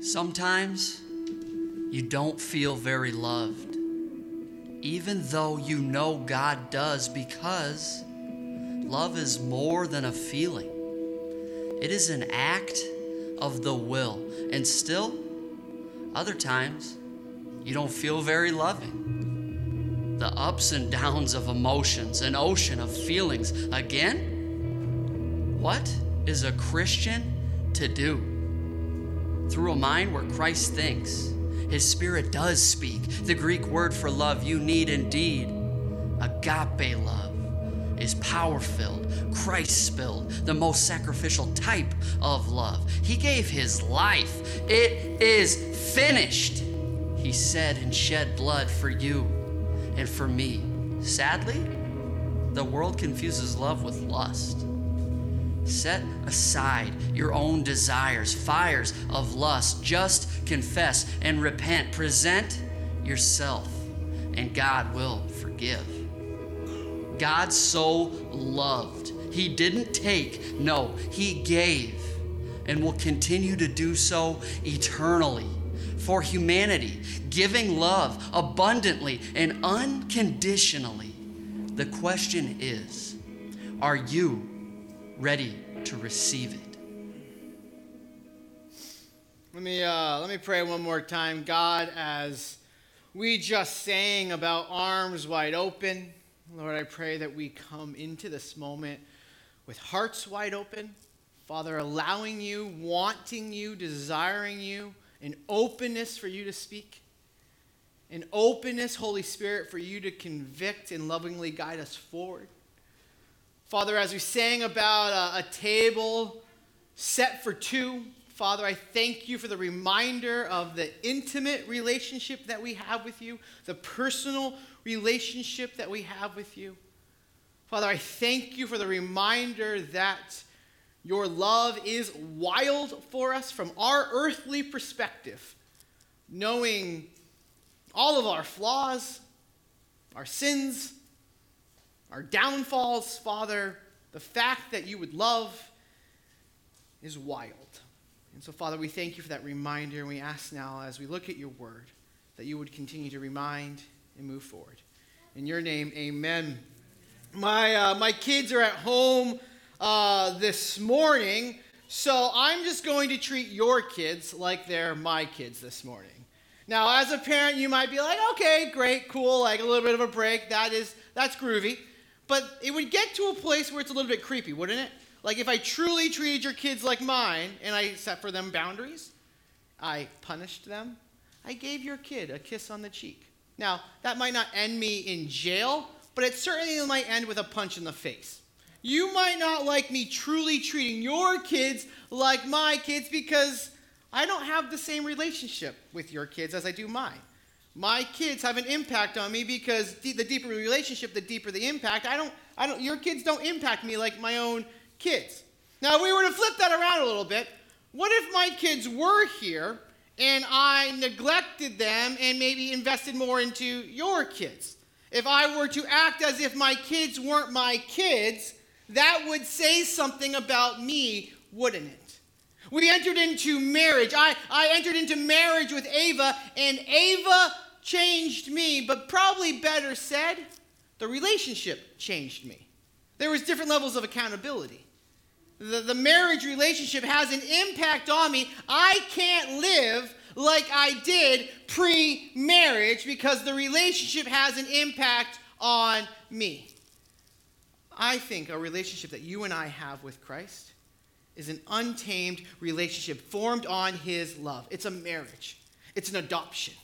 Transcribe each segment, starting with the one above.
Sometimes you don't feel very loved, even though you know God does, because love is more than a feeling. It is an act of the will. And still, other times, you don't feel very loving. The ups and downs of emotions, an ocean of feelings. Again, what is a Christian to do? Through a mind where Christ thinks, His Spirit does speak. The Greek word for love you need indeed, agape love, is power filled, Christ spilled, the most sacrificial type of love. He gave His life. It is finished. He said and shed blood for you and for me. Sadly, the world confuses love with lust. Set aside your own desires, fires of lust. Just confess and repent. Present yourself, and God will forgive. God so loved. He didn't take, no, He gave, and will continue to do so eternally for humanity, giving love abundantly and unconditionally. The question is are you ready to receive it. Let me, uh, let me pray one more time. God, as we just sang about arms wide open, Lord, I pray that we come into this moment with hearts wide open. Father, allowing you, wanting you, desiring you, an openness for you to speak, an openness, Holy Spirit, for you to convict and lovingly guide us forward. Father, as we sang about a, a table set for two, Father, I thank you for the reminder of the intimate relationship that we have with you, the personal relationship that we have with you. Father, I thank you for the reminder that your love is wild for us from our earthly perspective, knowing all of our flaws, our sins, our downfalls, Father, the fact that you would love is wild. And so, Father, we thank you for that reminder, and we ask now, as we look at your word, that you would continue to remind and move forward. In your name, amen. My, uh, my kids are at home uh, this morning, so I'm just going to treat your kids like they're my kids this morning. Now, as a parent, you might be like, okay, great, cool, like a little bit of a break. That is, that's groovy. But it would get to a place where it's a little bit creepy, wouldn't it? Like if I truly treated your kids like mine and I set for them boundaries, I punished them, I gave your kid a kiss on the cheek. Now, that might not end me in jail, but it certainly might end with a punch in the face. You might not like me truly treating your kids like my kids because I don't have the same relationship with your kids as I do mine. My kids have an impact on me because the deeper the relationship, the deeper the impact. I don't, I don't, your kids don't impact me like my own kids. Now, if we were to flip that around a little bit, what if my kids were here and I neglected them and maybe invested more into your kids? If I were to act as if my kids weren't my kids, that would say something about me, wouldn't it? We entered into marriage. I, I entered into marriage with Ava, and Ava changed me, but probably better said, the relationship changed me. There was different levels of accountability. The, the marriage relationship has an impact on me. I can't live like I did pre marriage because the relationship has an impact on me. I think a relationship that you and I have with Christ is an untamed relationship formed on his love. It's a marriage, it's an adoption.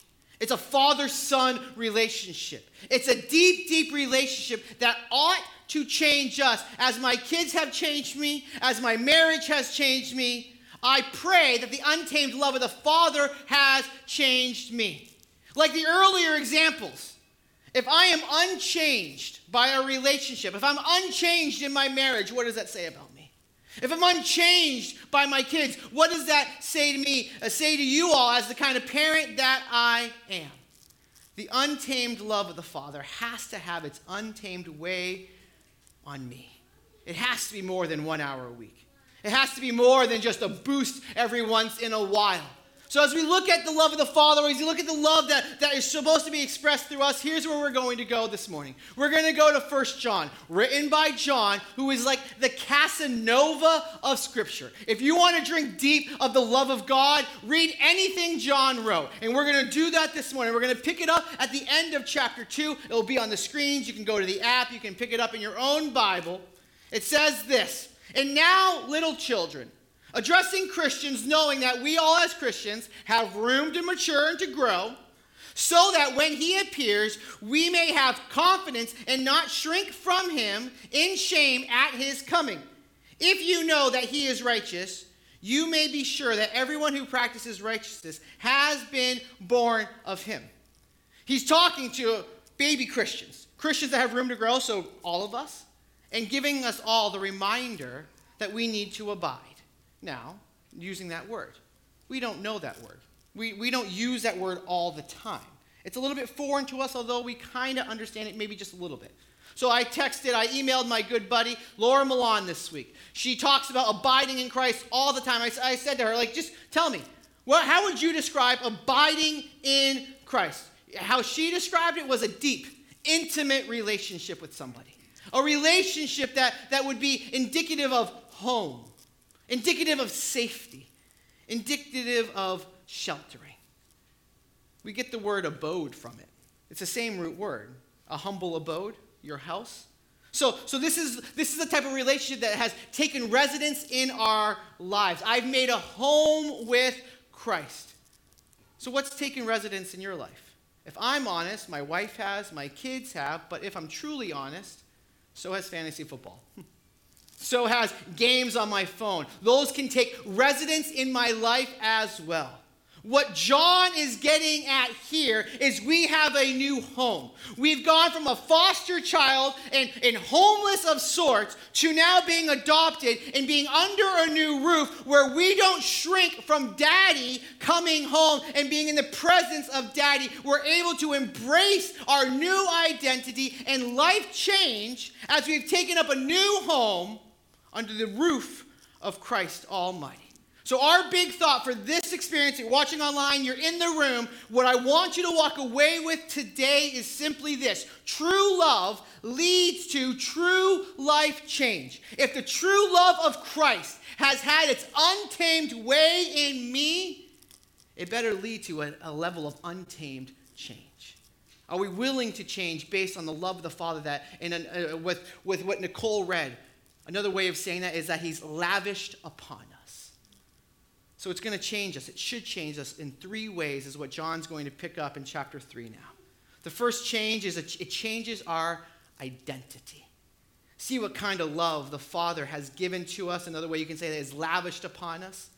It's a father son relationship. It's a deep, deep relationship that ought to change us. As my kids have changed me, as my marriage has changed me, I pray that the untamed love of the Father has changed me. Like the earlier examples, if I am unchanged by a relationship, if I'm unchanged in my marriage, what does that say about me? If I'm unchanged by my kids, what does that say to me, uh, say to you all as the kind of parent that I am? The untamed love of the Father has to have its untamed way on me. It has to be more than one hour a week. It has to be more than just a boost every once in a while. So as we look at the love of the Father, as you look at the love that, that is supposed to be expressed through us, here's where we're going to go this morning. We're going to go to First John, written by John, who is like the Casanova of Scripture. If you want to drink deep of the love of God, read anything John wrote. And we're going to do that this morning. We're going to pick it up at the end of chapter 2. It will be on the screens. You can go to the app. You can pick it up in your own Bible. It says this, And now, little children, addressing Christians, knowing that we all as Christians have room to mature and to grow, so that when he appears, we may have confidence and not shrink from him in shame at his coming. If you know that he is righteous, you may be sure that everyone who practices righteousness has been born of him. He's talking to baby Christians, Christians that have room to grow, so all of us, and giving us all the reminder that we need to abide now using that word. We don't know that word. We, we don't use that word all the time. It's a little bit foreign to us, although we kind of understand it maybe just a little bit. So I texted, I emailed my good buddy, Laura Milan, this week. She talks about abiding in Christ all the time. I, I said to her, like, just tell me, well, how would you describe abiding in Christ? How she described it was a deep, intimate relationship with somebody. A relationship that, that would be indicative of home, indicative of safety, indicative of sheltering. We get the word abode from it. It's the same root word. A humble abode, your house. So, so this is this is the type of relationship that has taken residence in our lives. I've made a home with Christ. So what's taken residence in your life? If I'm honest, my wife has, my kids have, but if I'm truly honest, so has fantasy football. So has games on my phone. Those can take residence in my life as well. What John is getting at here is we have a new home. We've gone from a foster child and, and homeless of sorts to now being adopted and being under a new roof where we don't shrink from daddy coming home and being in the presence of daddy. We're able to embrace our new identity and life change as we've taken up a new home under the roof of Christ Almighty. So, our big thought for this experience, you're watching online, you're in the room, what I want you to walk away with today is simply this true love leads to true life change. If the true love of Christ has had its untamed way in me, it better lead to a, a level of untamed change. Are we willing to change based on the love of the Father that, and uh, with, with what Nicole read? Another way of saying that is that He's lavished upon us. So it's going to change us. It should change us in three ways, is what John's going to pick up in chapter 3 now. The first change is it changes our identity. See what kind of love the Father has given to us. Another way you can say that is lavished upon us.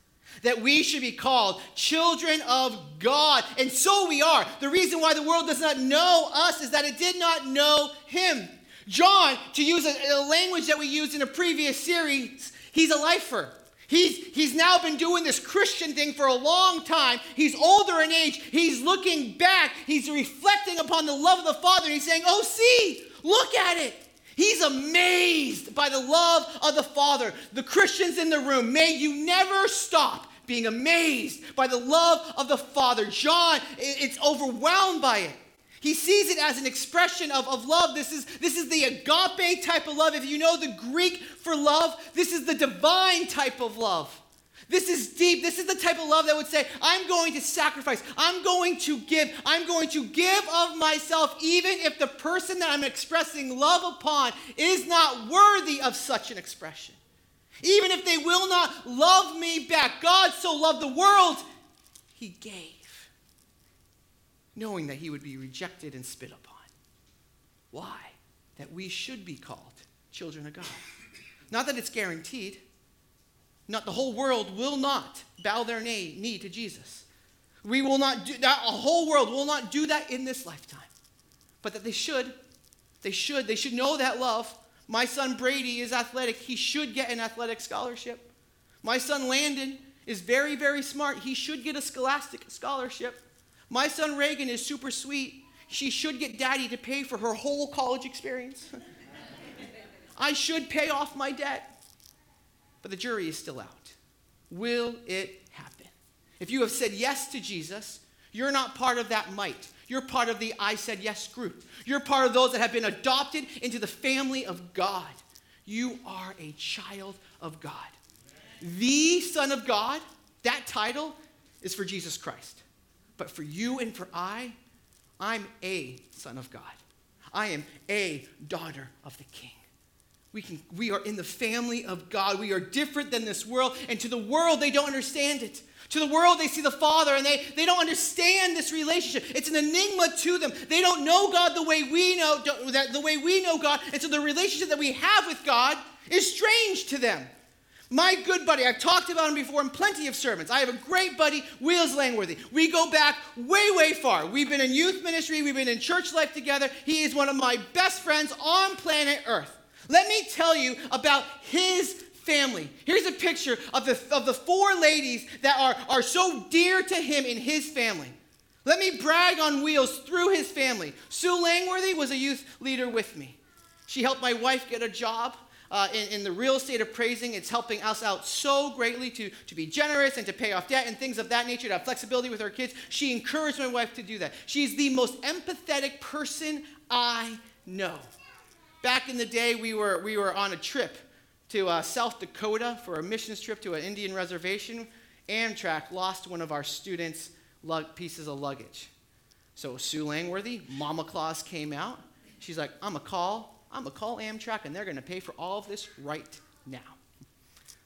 That we should be called children of God. And so we are. The reason why the world does not know us is that it did not know Him. John, to use a, a language that we used in a previous series, he's a lifer. He's, he's now been doing this Christian thing for a long time. He's older in age. He's looking back. He's reflecting upon the love of the Father. he's saying, Oh, see, look at it. He's amazed by the love of the Father. The Christians in the room, may you never stop being amazed by the love of the Father. John, it's overwhelmed by it. He sees it as an expression of, of love. This is, this is the agape type of love. If you know the Greek for love, this is the divine type of love. This is deep. This is the type of love that would say, I'm going to sacrifice. I'm going to give. I'm going to give of myself, even if the person that I'm expressing love upon is not worthy of such an expression. Even if they will not love me back. God so loved the world, he gave knowing that he would be rejected and spit upon. Why? That we should be called children of God. Not that it's guaranteed. Not the whole world will not bow their knee, to Jesus. We will not do that. A whole world will not do that in this lifetime. But that they should. They should. They should know that love. My son Brady is athletic. He should get an athletic scholarship. My son Landon is very, very smart. He should get a scholastic scholarship. My son Reagan is super sweet. She should get daddy to pay for her whole college experience. I should pay off my debt. But the jury is still out. Will it happen? If you have said yes to Jesus, you're not part of that might. You're part of the I said yes group. You're part of those that have been adopted into the family of God. You are a child of God. The Son of God, that title is for Jesus Christ. But for you and for I, I'm a Son of God. I am a daughter of the King. We, can, we are in the family of God. We are different than this world. And to the world, they don't understand it. To the world, they see the Father and they, they don't understand this relationship. It's an enigma to them. They don't know God the way we know that the way we know God. And so the relationship that we have with God is strange to them. My good buddy, I've talked about him before in plenty of sermons. I have a great buddy, Wheels Langworthy. We go back way, way far. We've been in youth ministry, we've been in church life together. He is one of my best friends on planet Earth. Let me tell you about his family. Here's a picture of the, of the four ladies that are, are so dear to him in his family. Let me brag on Wheels through his family. Sue Langworthy was a youth leader with me. She helped my wife get a job. Uh, in, in, the real estate appraising. It's helping us out so greatly to, to be generous and to pay off debt and things of that nature, to have flexibility with our kids. She encouraged my wife to do that. She's the most empathetic person I know. Back in the day, we were, we were on a trip to uh, South Dakota for a missions trip to an Indian reservation, Amtrak lost one of our students' lug- pieces of luggage. So Sue Langworthy, Mama Claus came out. She's like, I'm a call, I'm a call Amtrak, and they're going to pay for all of this right now.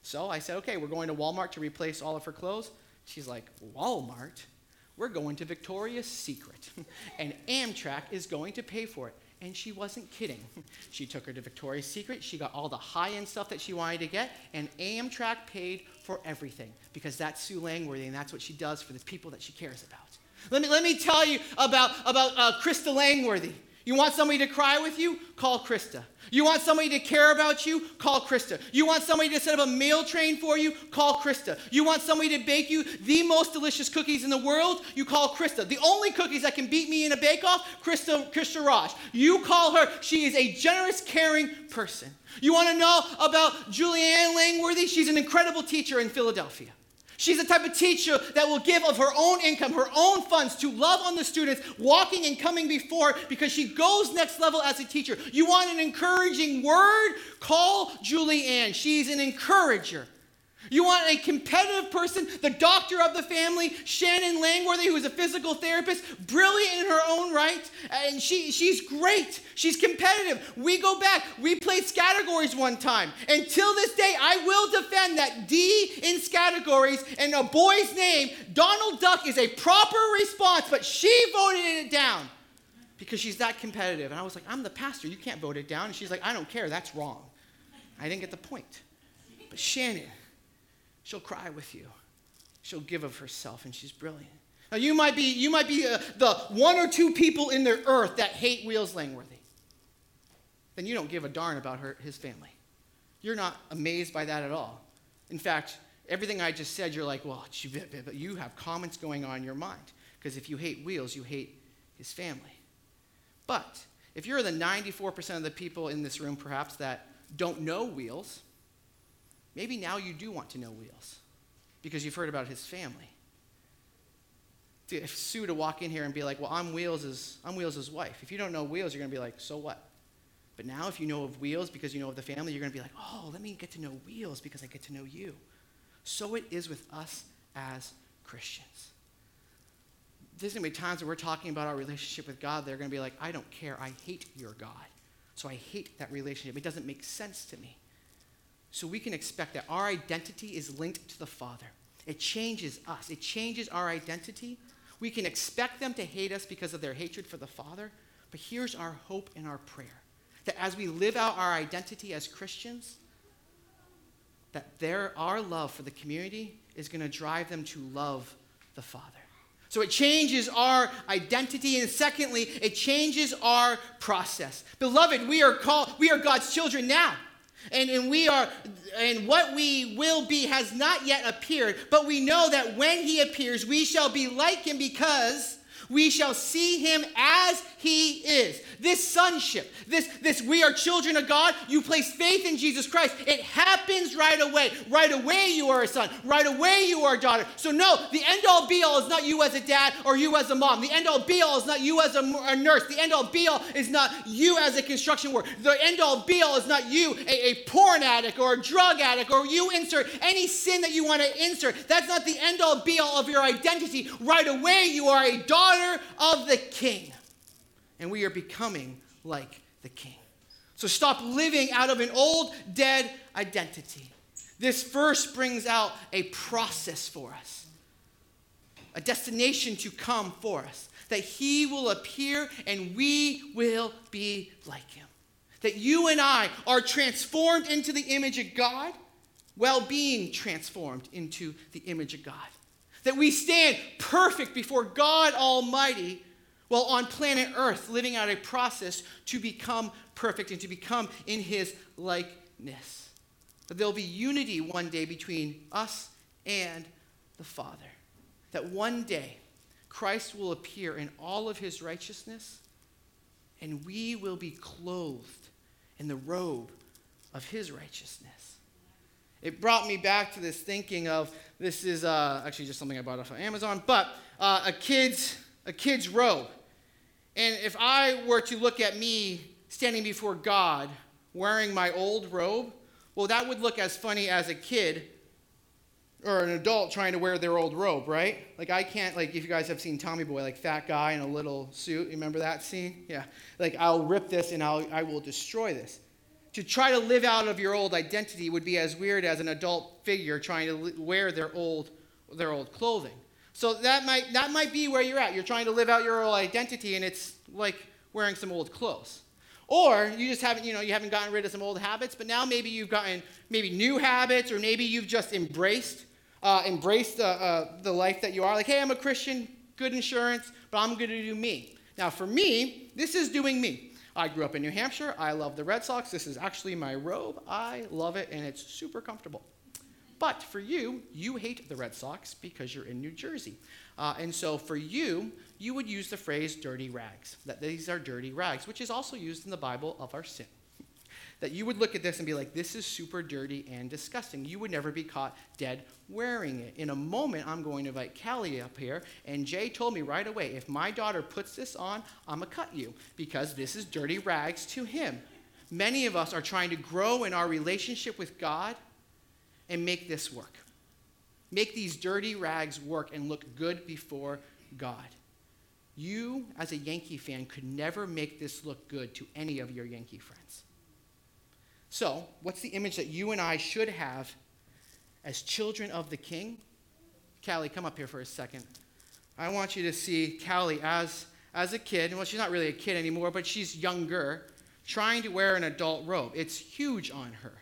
So I said, okay, we're going to Walmart to replace all of her clothes. She's like, Walmart? We're going to Victoria's Secret, and Amtrak is going to pay for it. And she wasn't kidding. She took her to Victoria's Secret. She got all the high end stuff that she wanted to get, and Amtrak paid for everything because that's Sue Langworthy, and that's what she does for the people that she cares about. Let me, let me tell you about, about uh, Krista Langworthy. You want somebody to cry with you? Call Krista. You want somebody to care about you? Call Krista. You want somebody to set up a meal train for you? Call Krista. You want somebody to bake you the most delicious cookies in the world? You call Krista. The only cookies that can beat me in a bake-off? Krista, Krista Raj. You call her. She is a generous, caring person. You want to know about Julianne Langworthy? She's an incredible teacher in Philadelphia. She's the type of teacher that will give of her own income, her own funds to love on the students, walking and coming before because she goes next level as a teacher. You want an encouraging word? Call Julie Ann. She's an encourager. You want a competitive person, the doctor of the family, Shannon Langworthy, who is a physical therapist, brilliant in her own right, and she, she's great. She's competitive. We go back. We played categories one time. Until this day, I will defend that D in categories and a boy's name, Donald Duck, is a proper response, but she voted it down because she's that competitive. And I was like, I'm the pastor. You can't vote it down. And she's like, I don't care. That's wrong. I didn't get the point. But Shannon, She'll cry with you. She'll give of herself, and she's brilliant. Now, you might be, you might be uh, the one or two people in the earth that hate Wheels Langworthy. Then you don't give a darn about her, his family. You're not amazed by that at all. In fact, everything I just said, you're like, well, you have comments going on in your mind. Because if you hate Wheels, you hate his family. But if you're the 94% of the people in this room, perhaps, that don't know Wheels, Maybe now you do want to know Wheels because you've heard about his family. If Sue to walk in here and be like, well, I'm Wheels' I'm Wheels' wife. If you don't know Wheels, you're going to be like, so what? But now if you know of Wheels because you know of the family, you're going to be like, oh, let me get to know Wheels because I get to know you. So it is with us as Christians. There's going to be times when we're talking about our relationship with God, they're going to be like, I don't care. I hate your God. So I hate that relationship. It doesn't make sense to me. So we can expect that our identity is linked to the Father. It changes us, it changes our identity. We can expect them to hate us because of their hatred for the Father, but here's our hope and our prayer that as we live out our identity as Christians, that their, our love for the community is going to drive them to love the Father. So it changes our identity, and secondly, it changes our process. Beloved, we are called, we are God's children now. And, and we are and what we will be has not yet appeared but we know that when he appears we shall be like him because We shall see him as he is. This sonship, this, this we are children of God, you place faith in Jesus Christ. It happens right away. Right away, you are a son. Right away, you are a daughter. So, no, the end all be all is not you as a dad or you as a mom. The end all be all is not you as a, a nurse. The end all be all is not you as a construction worker. The end all be all is not you, a, a porn addict or a drug addict, or you insert any sin that you want to insert. That's not the end all be all of your identity. Right away, you are a daughter of the king. And we are becoming like the king. So stop living out of an old, dead identity. This verse brings out a process for us, a destination to come for us, that he will appear and we will be like him. That you and I are transformed into the image of God while being transformed into the image of God. That we stand perfect before God Almighty while on planet Earth living out a process to become perfect and to become in His likeness. That there'll be unity one day between us and the Father. That one day Christ will appear in all of His righteousness and we will be clothed in the robe of His righteousness. It brought me back to this thinking of this is uh, actually just something I bought off of Amazon, but uh, a kid's a kid's robe. And if I were to look at me standing before God wearing my old robe, well, that would look as funny as a kid or an adult trying to wear their old robe, right? Like I can't like if you guys have seen Tommy Boy, like fat guy in a little suit. You remember that scene? Yeah. Like I'll rip this and I'll I will destroy this to try to live out of your old identity would be as weird as an adult figure trying to wear their old, their old clothing. So that might, that might be where you're at. You're trying to live out your old identity, and it's like wearing some old clothes. Or you just haven't, you know, you haven't gotten rid of some old habits, but now maybe you've gotten maybe new habits, or maybe you've just embraced, uh, embraced uh, uh, the life that you are. Like, hey, I'm a Christian, good insurance, but I'm going to do me. Now, for me, this is doing me. I grew up in New Hampshire. I love the Red Sox. This is actually my robe. I love it, and it's super comfortable. But for you, you hate the Red Sox because you're in New Jersey. Uh, and so for you, you would use the phrase dirty rags, that these are dirty rags, which is also used in the Bible of our sin that you would look at this and be like, this is super dirty and disgusting. You would never be caught dead wearing it. In a moment, I'm going to invite Callie up here, and Jay told me right away, if my daughter puts this on, I'm going to cut you because this is dirty rags to him. Many of us are trying to grow in our relationship with God and make this work. Make these dirty rags work and look good before God. You, as a Yankee fan, could never make this look good to any of your Yankee friends. So, what's the image that you and I should have as children of the king? Callie, come up here for a second. I want you to see Callie as, as a kid. Well, she's not really a kid anymore, but she's younger, trying to wear an adult robe. It's huge on her.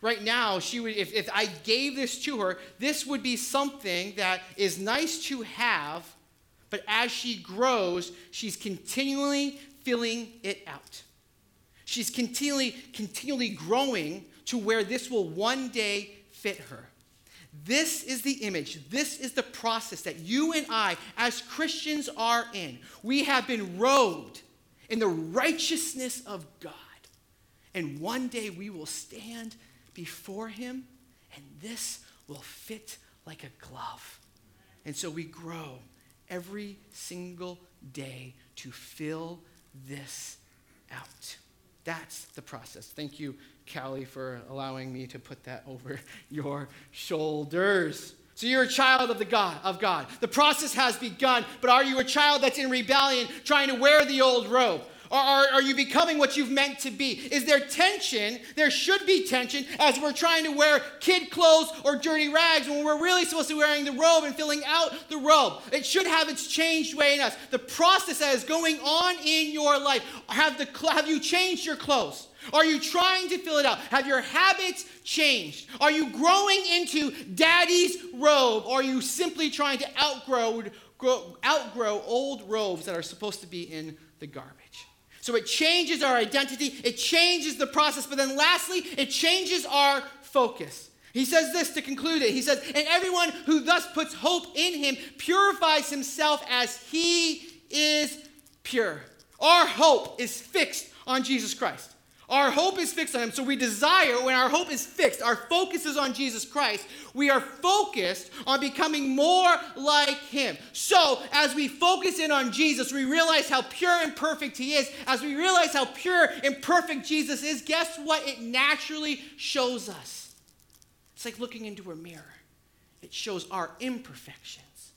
Right now, she would, if, if I gave this to her, this would be something that is nice to have, but as she grows, she's continually filling it out. She's continually, continually growing to where this will one day fit her. This is the image, this is the process that you and I, as Christians, are in. We have been robed in the righteousness of God. And one day we will stand before Him, and this will fit like a glove. And so we grow every single day to fill this out. That's the process. Thank you, Callie, for allowing me to put that over your shoulders. So you're a child of the God of God. The process has begun, but are you a child that's in rebellion, trying to wear the old robe? Or are, are you becoming what you've meant to be? Is there tension? There should be tension as we're trying to wear kid clothes or dirty rags when we're really supposed to be wearing the robe and filling out the robe. It should have its changed way in us. The process that is going on in your life. Have, the, have you changed your clothes? Are you trying to fill it out? Have your habits changed? Are you growing into daddy's robe? Or are you simply trying to outgrow, grow, outgrow old robes that are supposed to be in the garbage? So it changes our identity, it changes the process, but then lastly, it changes our focus. He says this to conclude it. He says, And everyone who thus puts hope in him purifies himself as he is pure. Our hope is fixed on Jesus Christ. Our hope is fixed on Him. So we desire, when our hope is fixed, our focus is on Jesus Christ, we are focused on becoming more like Him. So as we focus in on Jesus, we realize how pure and perfect He is. As we realize how pure and perfect Jesus is, guess what? It naturally shows us. It's like looking into a mirror, it shows our imperfections.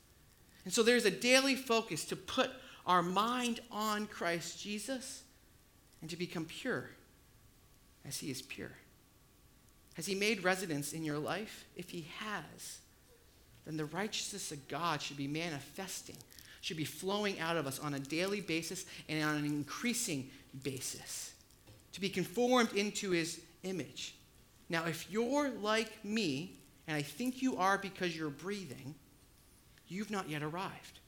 And so there's a daily focus to put our mind on Christ Jesus and to become pure as he is pure? Has he made residence in your life? If he has, then the righteousness of God should be manifesting, should be flowing out of us on a daily basis and on an increasing basis to be conformed into his image. Now, if you're like me, and I think you are because you're breathing, you've not yet arrived.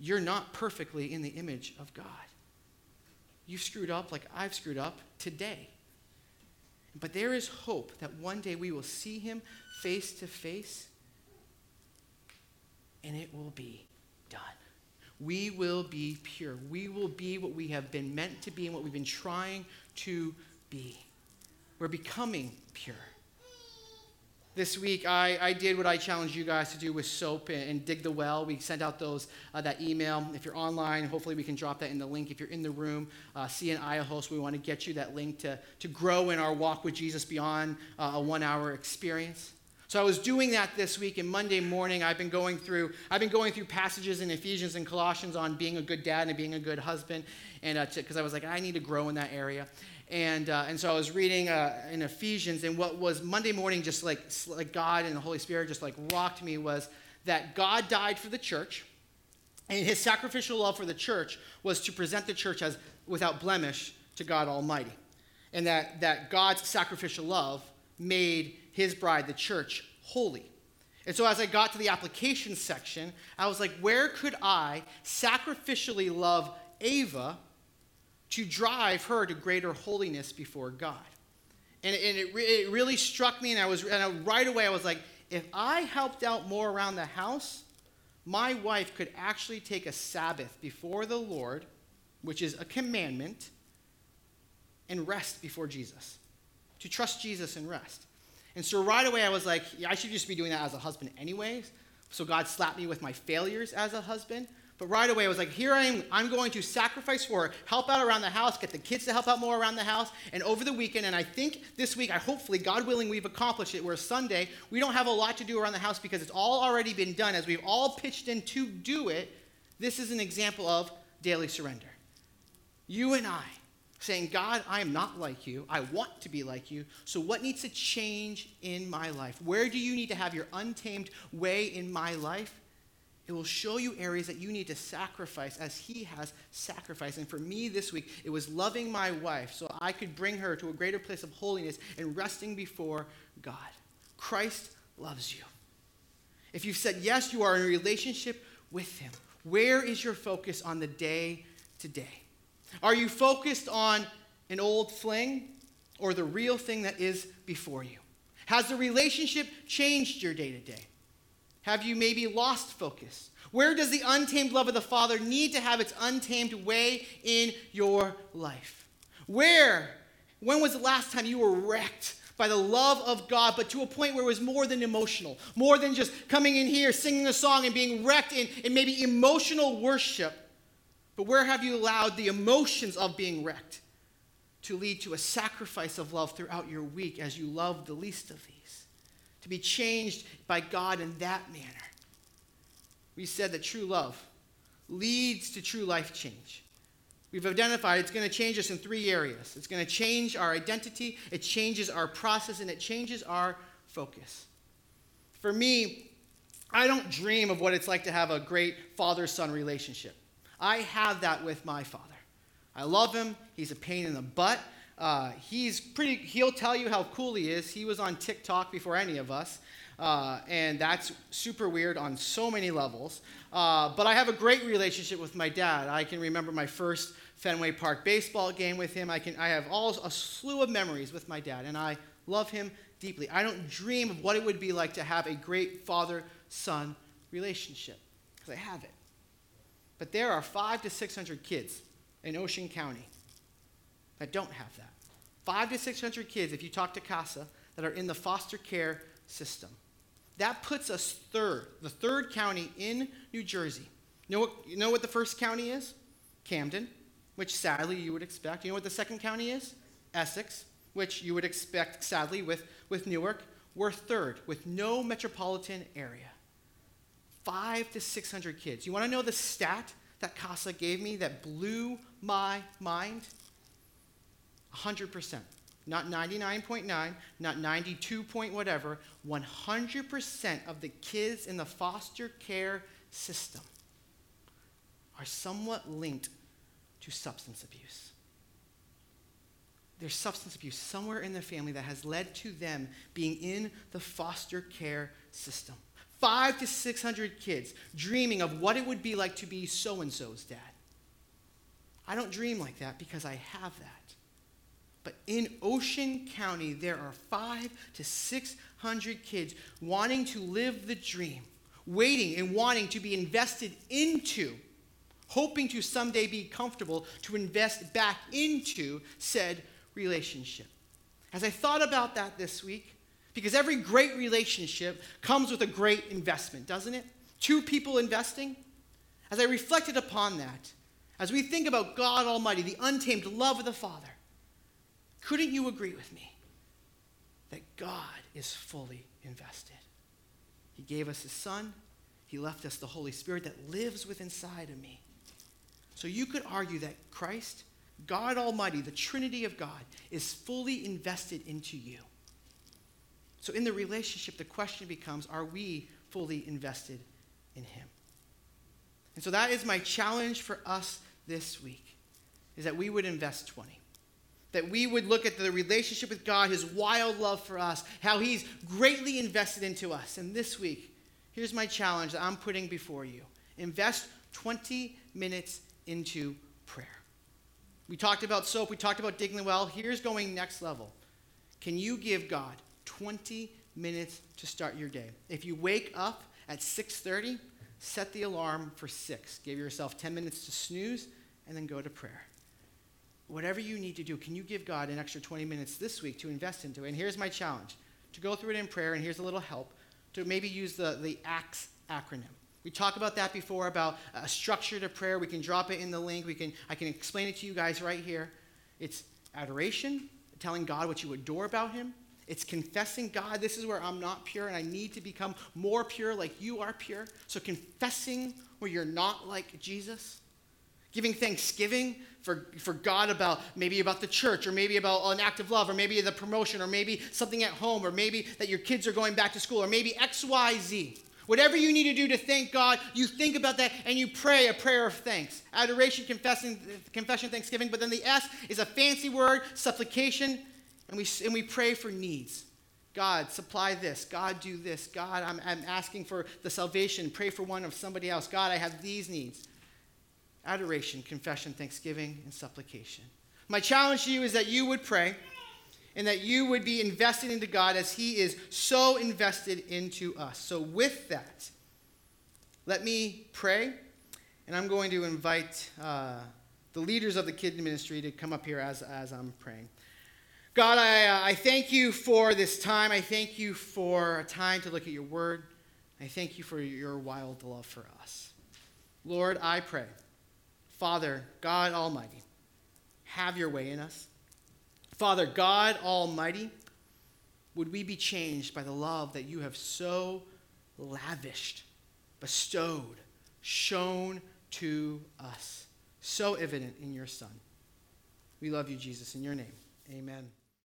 You're not perfectly in the image of God. You've screwed up like I've screwed up today. But there is hope that one day we will see him face to face and it will be done. We will be pure. We will be what we have been meant to be and what we've been trying to be. We're becoming pure this week I, I did what I challenged you guys to do with soap and, and dig the well. We sent out those uh, that email. If you're online, hopefully we can drop that in the link. If you're in the room, uh, CNI host, we want to get you that link to, to grow in our walk with Jesus beyond uh, a one-hour experience. So I was doing that this week, and Monday morning I've been going through I've been going through passages in Ephesians and Colossians on being a good dad and being a good husband, and because uh, I was like I need to grow in that area. And, uh, and so I was reading uh, in Ephesians, and what was Monday morning, just like, like God and the Holy Spirit just like rocked me, was that God died for the church, and his sacrificial love for the church was to present the church as without blemish to God Almighty. And that, that God's sacrificial love made his bride, the church, holy. And so as I got to the application section, I was like, where could I sacrificially love Ava to drive her to greater holiness before God. And, and it, it really struck me, and I was and I, right away I was like, if I helped out more around the house, my wife could actually take a Sabbath before the Lord, which is a commandment, and rest before Jesus. To trust Jesus and rest. And so right away I was like, yeah, I should just be doing that as a husband anyways. So God slapped me with my failures as a husband. But right away, I was like, here I am. I'm going to sacrifice for her, help out around the house, get the kids to help out more around the house. And over the weekend, and I think this week, I hopefully, God willing, we've accomplished it. Where Sunday, we don't have a lot to do around the house because it's all already been done. As we've all pitched in to do it, this is an example of daily surrender. You and I saying, God, I am not like you. I want to be like you. So, what needs to change in my life? Where do you need to have your untamed way in my life? It will show you areas that you need to sacrifice as He has sacrificed. And for me this week, it was loving my wife so I could bring her to a greater place of holiness and resting before God. Christ loves you. If you've said yes, you are in a relationship with Him. Where is your focus on the day to day? Are you focused on an old fling or the real thing that is before you? Has the relationship changed your day to day? Have you maybe lost focus? Where does the untamed love of the Father need to have its untamed way in your life? Where? When was the last time you were wrecked by the love of God, but to a point where it was more than emotional, more than just coming in here, singing a song, and being wrecked in, in maybe emotional worship? But where have you allowed the emotions of being wrecked to lead to a sacrifice of love throughout your week as you love the least of these? To be changed by God in that manner. We said that true love leads to true life change. We've identified it's going to change us in three areas it's going to change our identity, it changes our process, and it changes our focus. For me, I don't dream of what it's like to have a great father son relationship. I have that with my father. I love him, he's a pain in the butt. Uh, he's pretty, he'll tell you how cool he is. He was on TikTok before any of us. Uh, and that's super weird on so many levels. Uh, but I have a great relationship with my dad. I can remember my first Fenway Park baseball game with him. I, can, I have all a slew of memories with my dad, and I love him deeply. I don't dream of what it would be like to have a great father son relationship because I have it. But there are five to 600 kids in Ocean County that don't have that. Five to 600 kids, if you talk to CASA, that are in the foster care system. That puts us third, the third county in New Jersey. You know what, you know what the first county is? Camden, which sadly you would expect. You know what the second county is? Essex, which you would expect sadly with, with Newark. We're third with no metropolitan area. Five to 600 kids. You want to know the stat that CASA gave me that blew my mind? 100%. Not 99.9, not 92 point whatever. 100% of the kids in the foster care system are somewhat linked to substance abuse. There's substance abuse somewhere in the family that has led to them being in the foster care system. Five to 600 kids dreaming of what it would be like to be so and so's dad. I don't dream like that because I have that. But in Ocean County, there are five to 600 kids wanting to live the dream, waiting and wanting to be invested into, hoping to someday be comfortable to invest back into said relationship. As I thought about that this week, because every great relationship comes with a great investment, doesn't it? Two people investing. As I reflected upon that, as we think about God Almighty, the untamed love of the Father, couldn't you agree with me that God is fully invested? He gave us His Son, He left us the Holy Spirit that lives within inside of me. So you could argue that Christ, God Almighty, the Trinity of God, is fully invested into you. So, in the relationship, the question becomes are we fully invested in Him? And so, that is my challenge for us this week is that we would invest 20 that we would look at the relationship with God, his wild love for us, how he's greatly invested into us. And this week, here's my challenge that I'm putting before you invest 20 minutes into prayer. We talked about soap, we talked about digging the well. Here's going next level. Can you give God 20 minutes to start your day? If you wake up at 6:30, set the alarm for 6. Give yourself 10 minutes to snooze and then go to prayer whatever you need to do, can you give God an extra 20 minutes this week to invest into it? And here's my challenge to go through it in prayer, and here's a little help to maybe use the, the ACTS acronym. We talked about that before about a structure to prayer. We can drop it in the link. We can, I can explain it to you guys right here. It's adoration, telling God what you adore about Him. It's confessing, God, this is where I'm not pure and I need to become more pure like you are pure. So confessing where you're not like Jesus. Giving thanksgiving for, for God about maybe about the church, or maybe about an act of love, or maybe the promotion, or maybe something at home, or maybe that your kids are going back to school, or maybe XYZ. Whatever you need to do to thank God, you think about that and you pray a prayer of thanks. Adoration, confessing, confession, thanksgiving. But then the S is a fancy word, supplication, and we, and we pray for needs. God, supply this. God, do this. God, I'm, I'm asking for the salvation. Pray for one of somebody else. God, I have these needs adoration, confession, thanksgiving, and supplication. My challenge to you is that you would pray and that you would be invested into God as He is so invested into us. So, with that, let me pray, and I'm going to invite uh, the leaders of the kid ministry to come up here as, as I'm praying. God, I, uh, I thank you for this time. I thank you for a time to look at your word. I thank you for your wild love for us. Lord, I pray Father, God Almighty, have your way in us. Father, God Almighty, would we be changed by the love that you have so lavished, bestowed, shown to us, so evident in your Son. We love you, Jesus, in your name. Amen.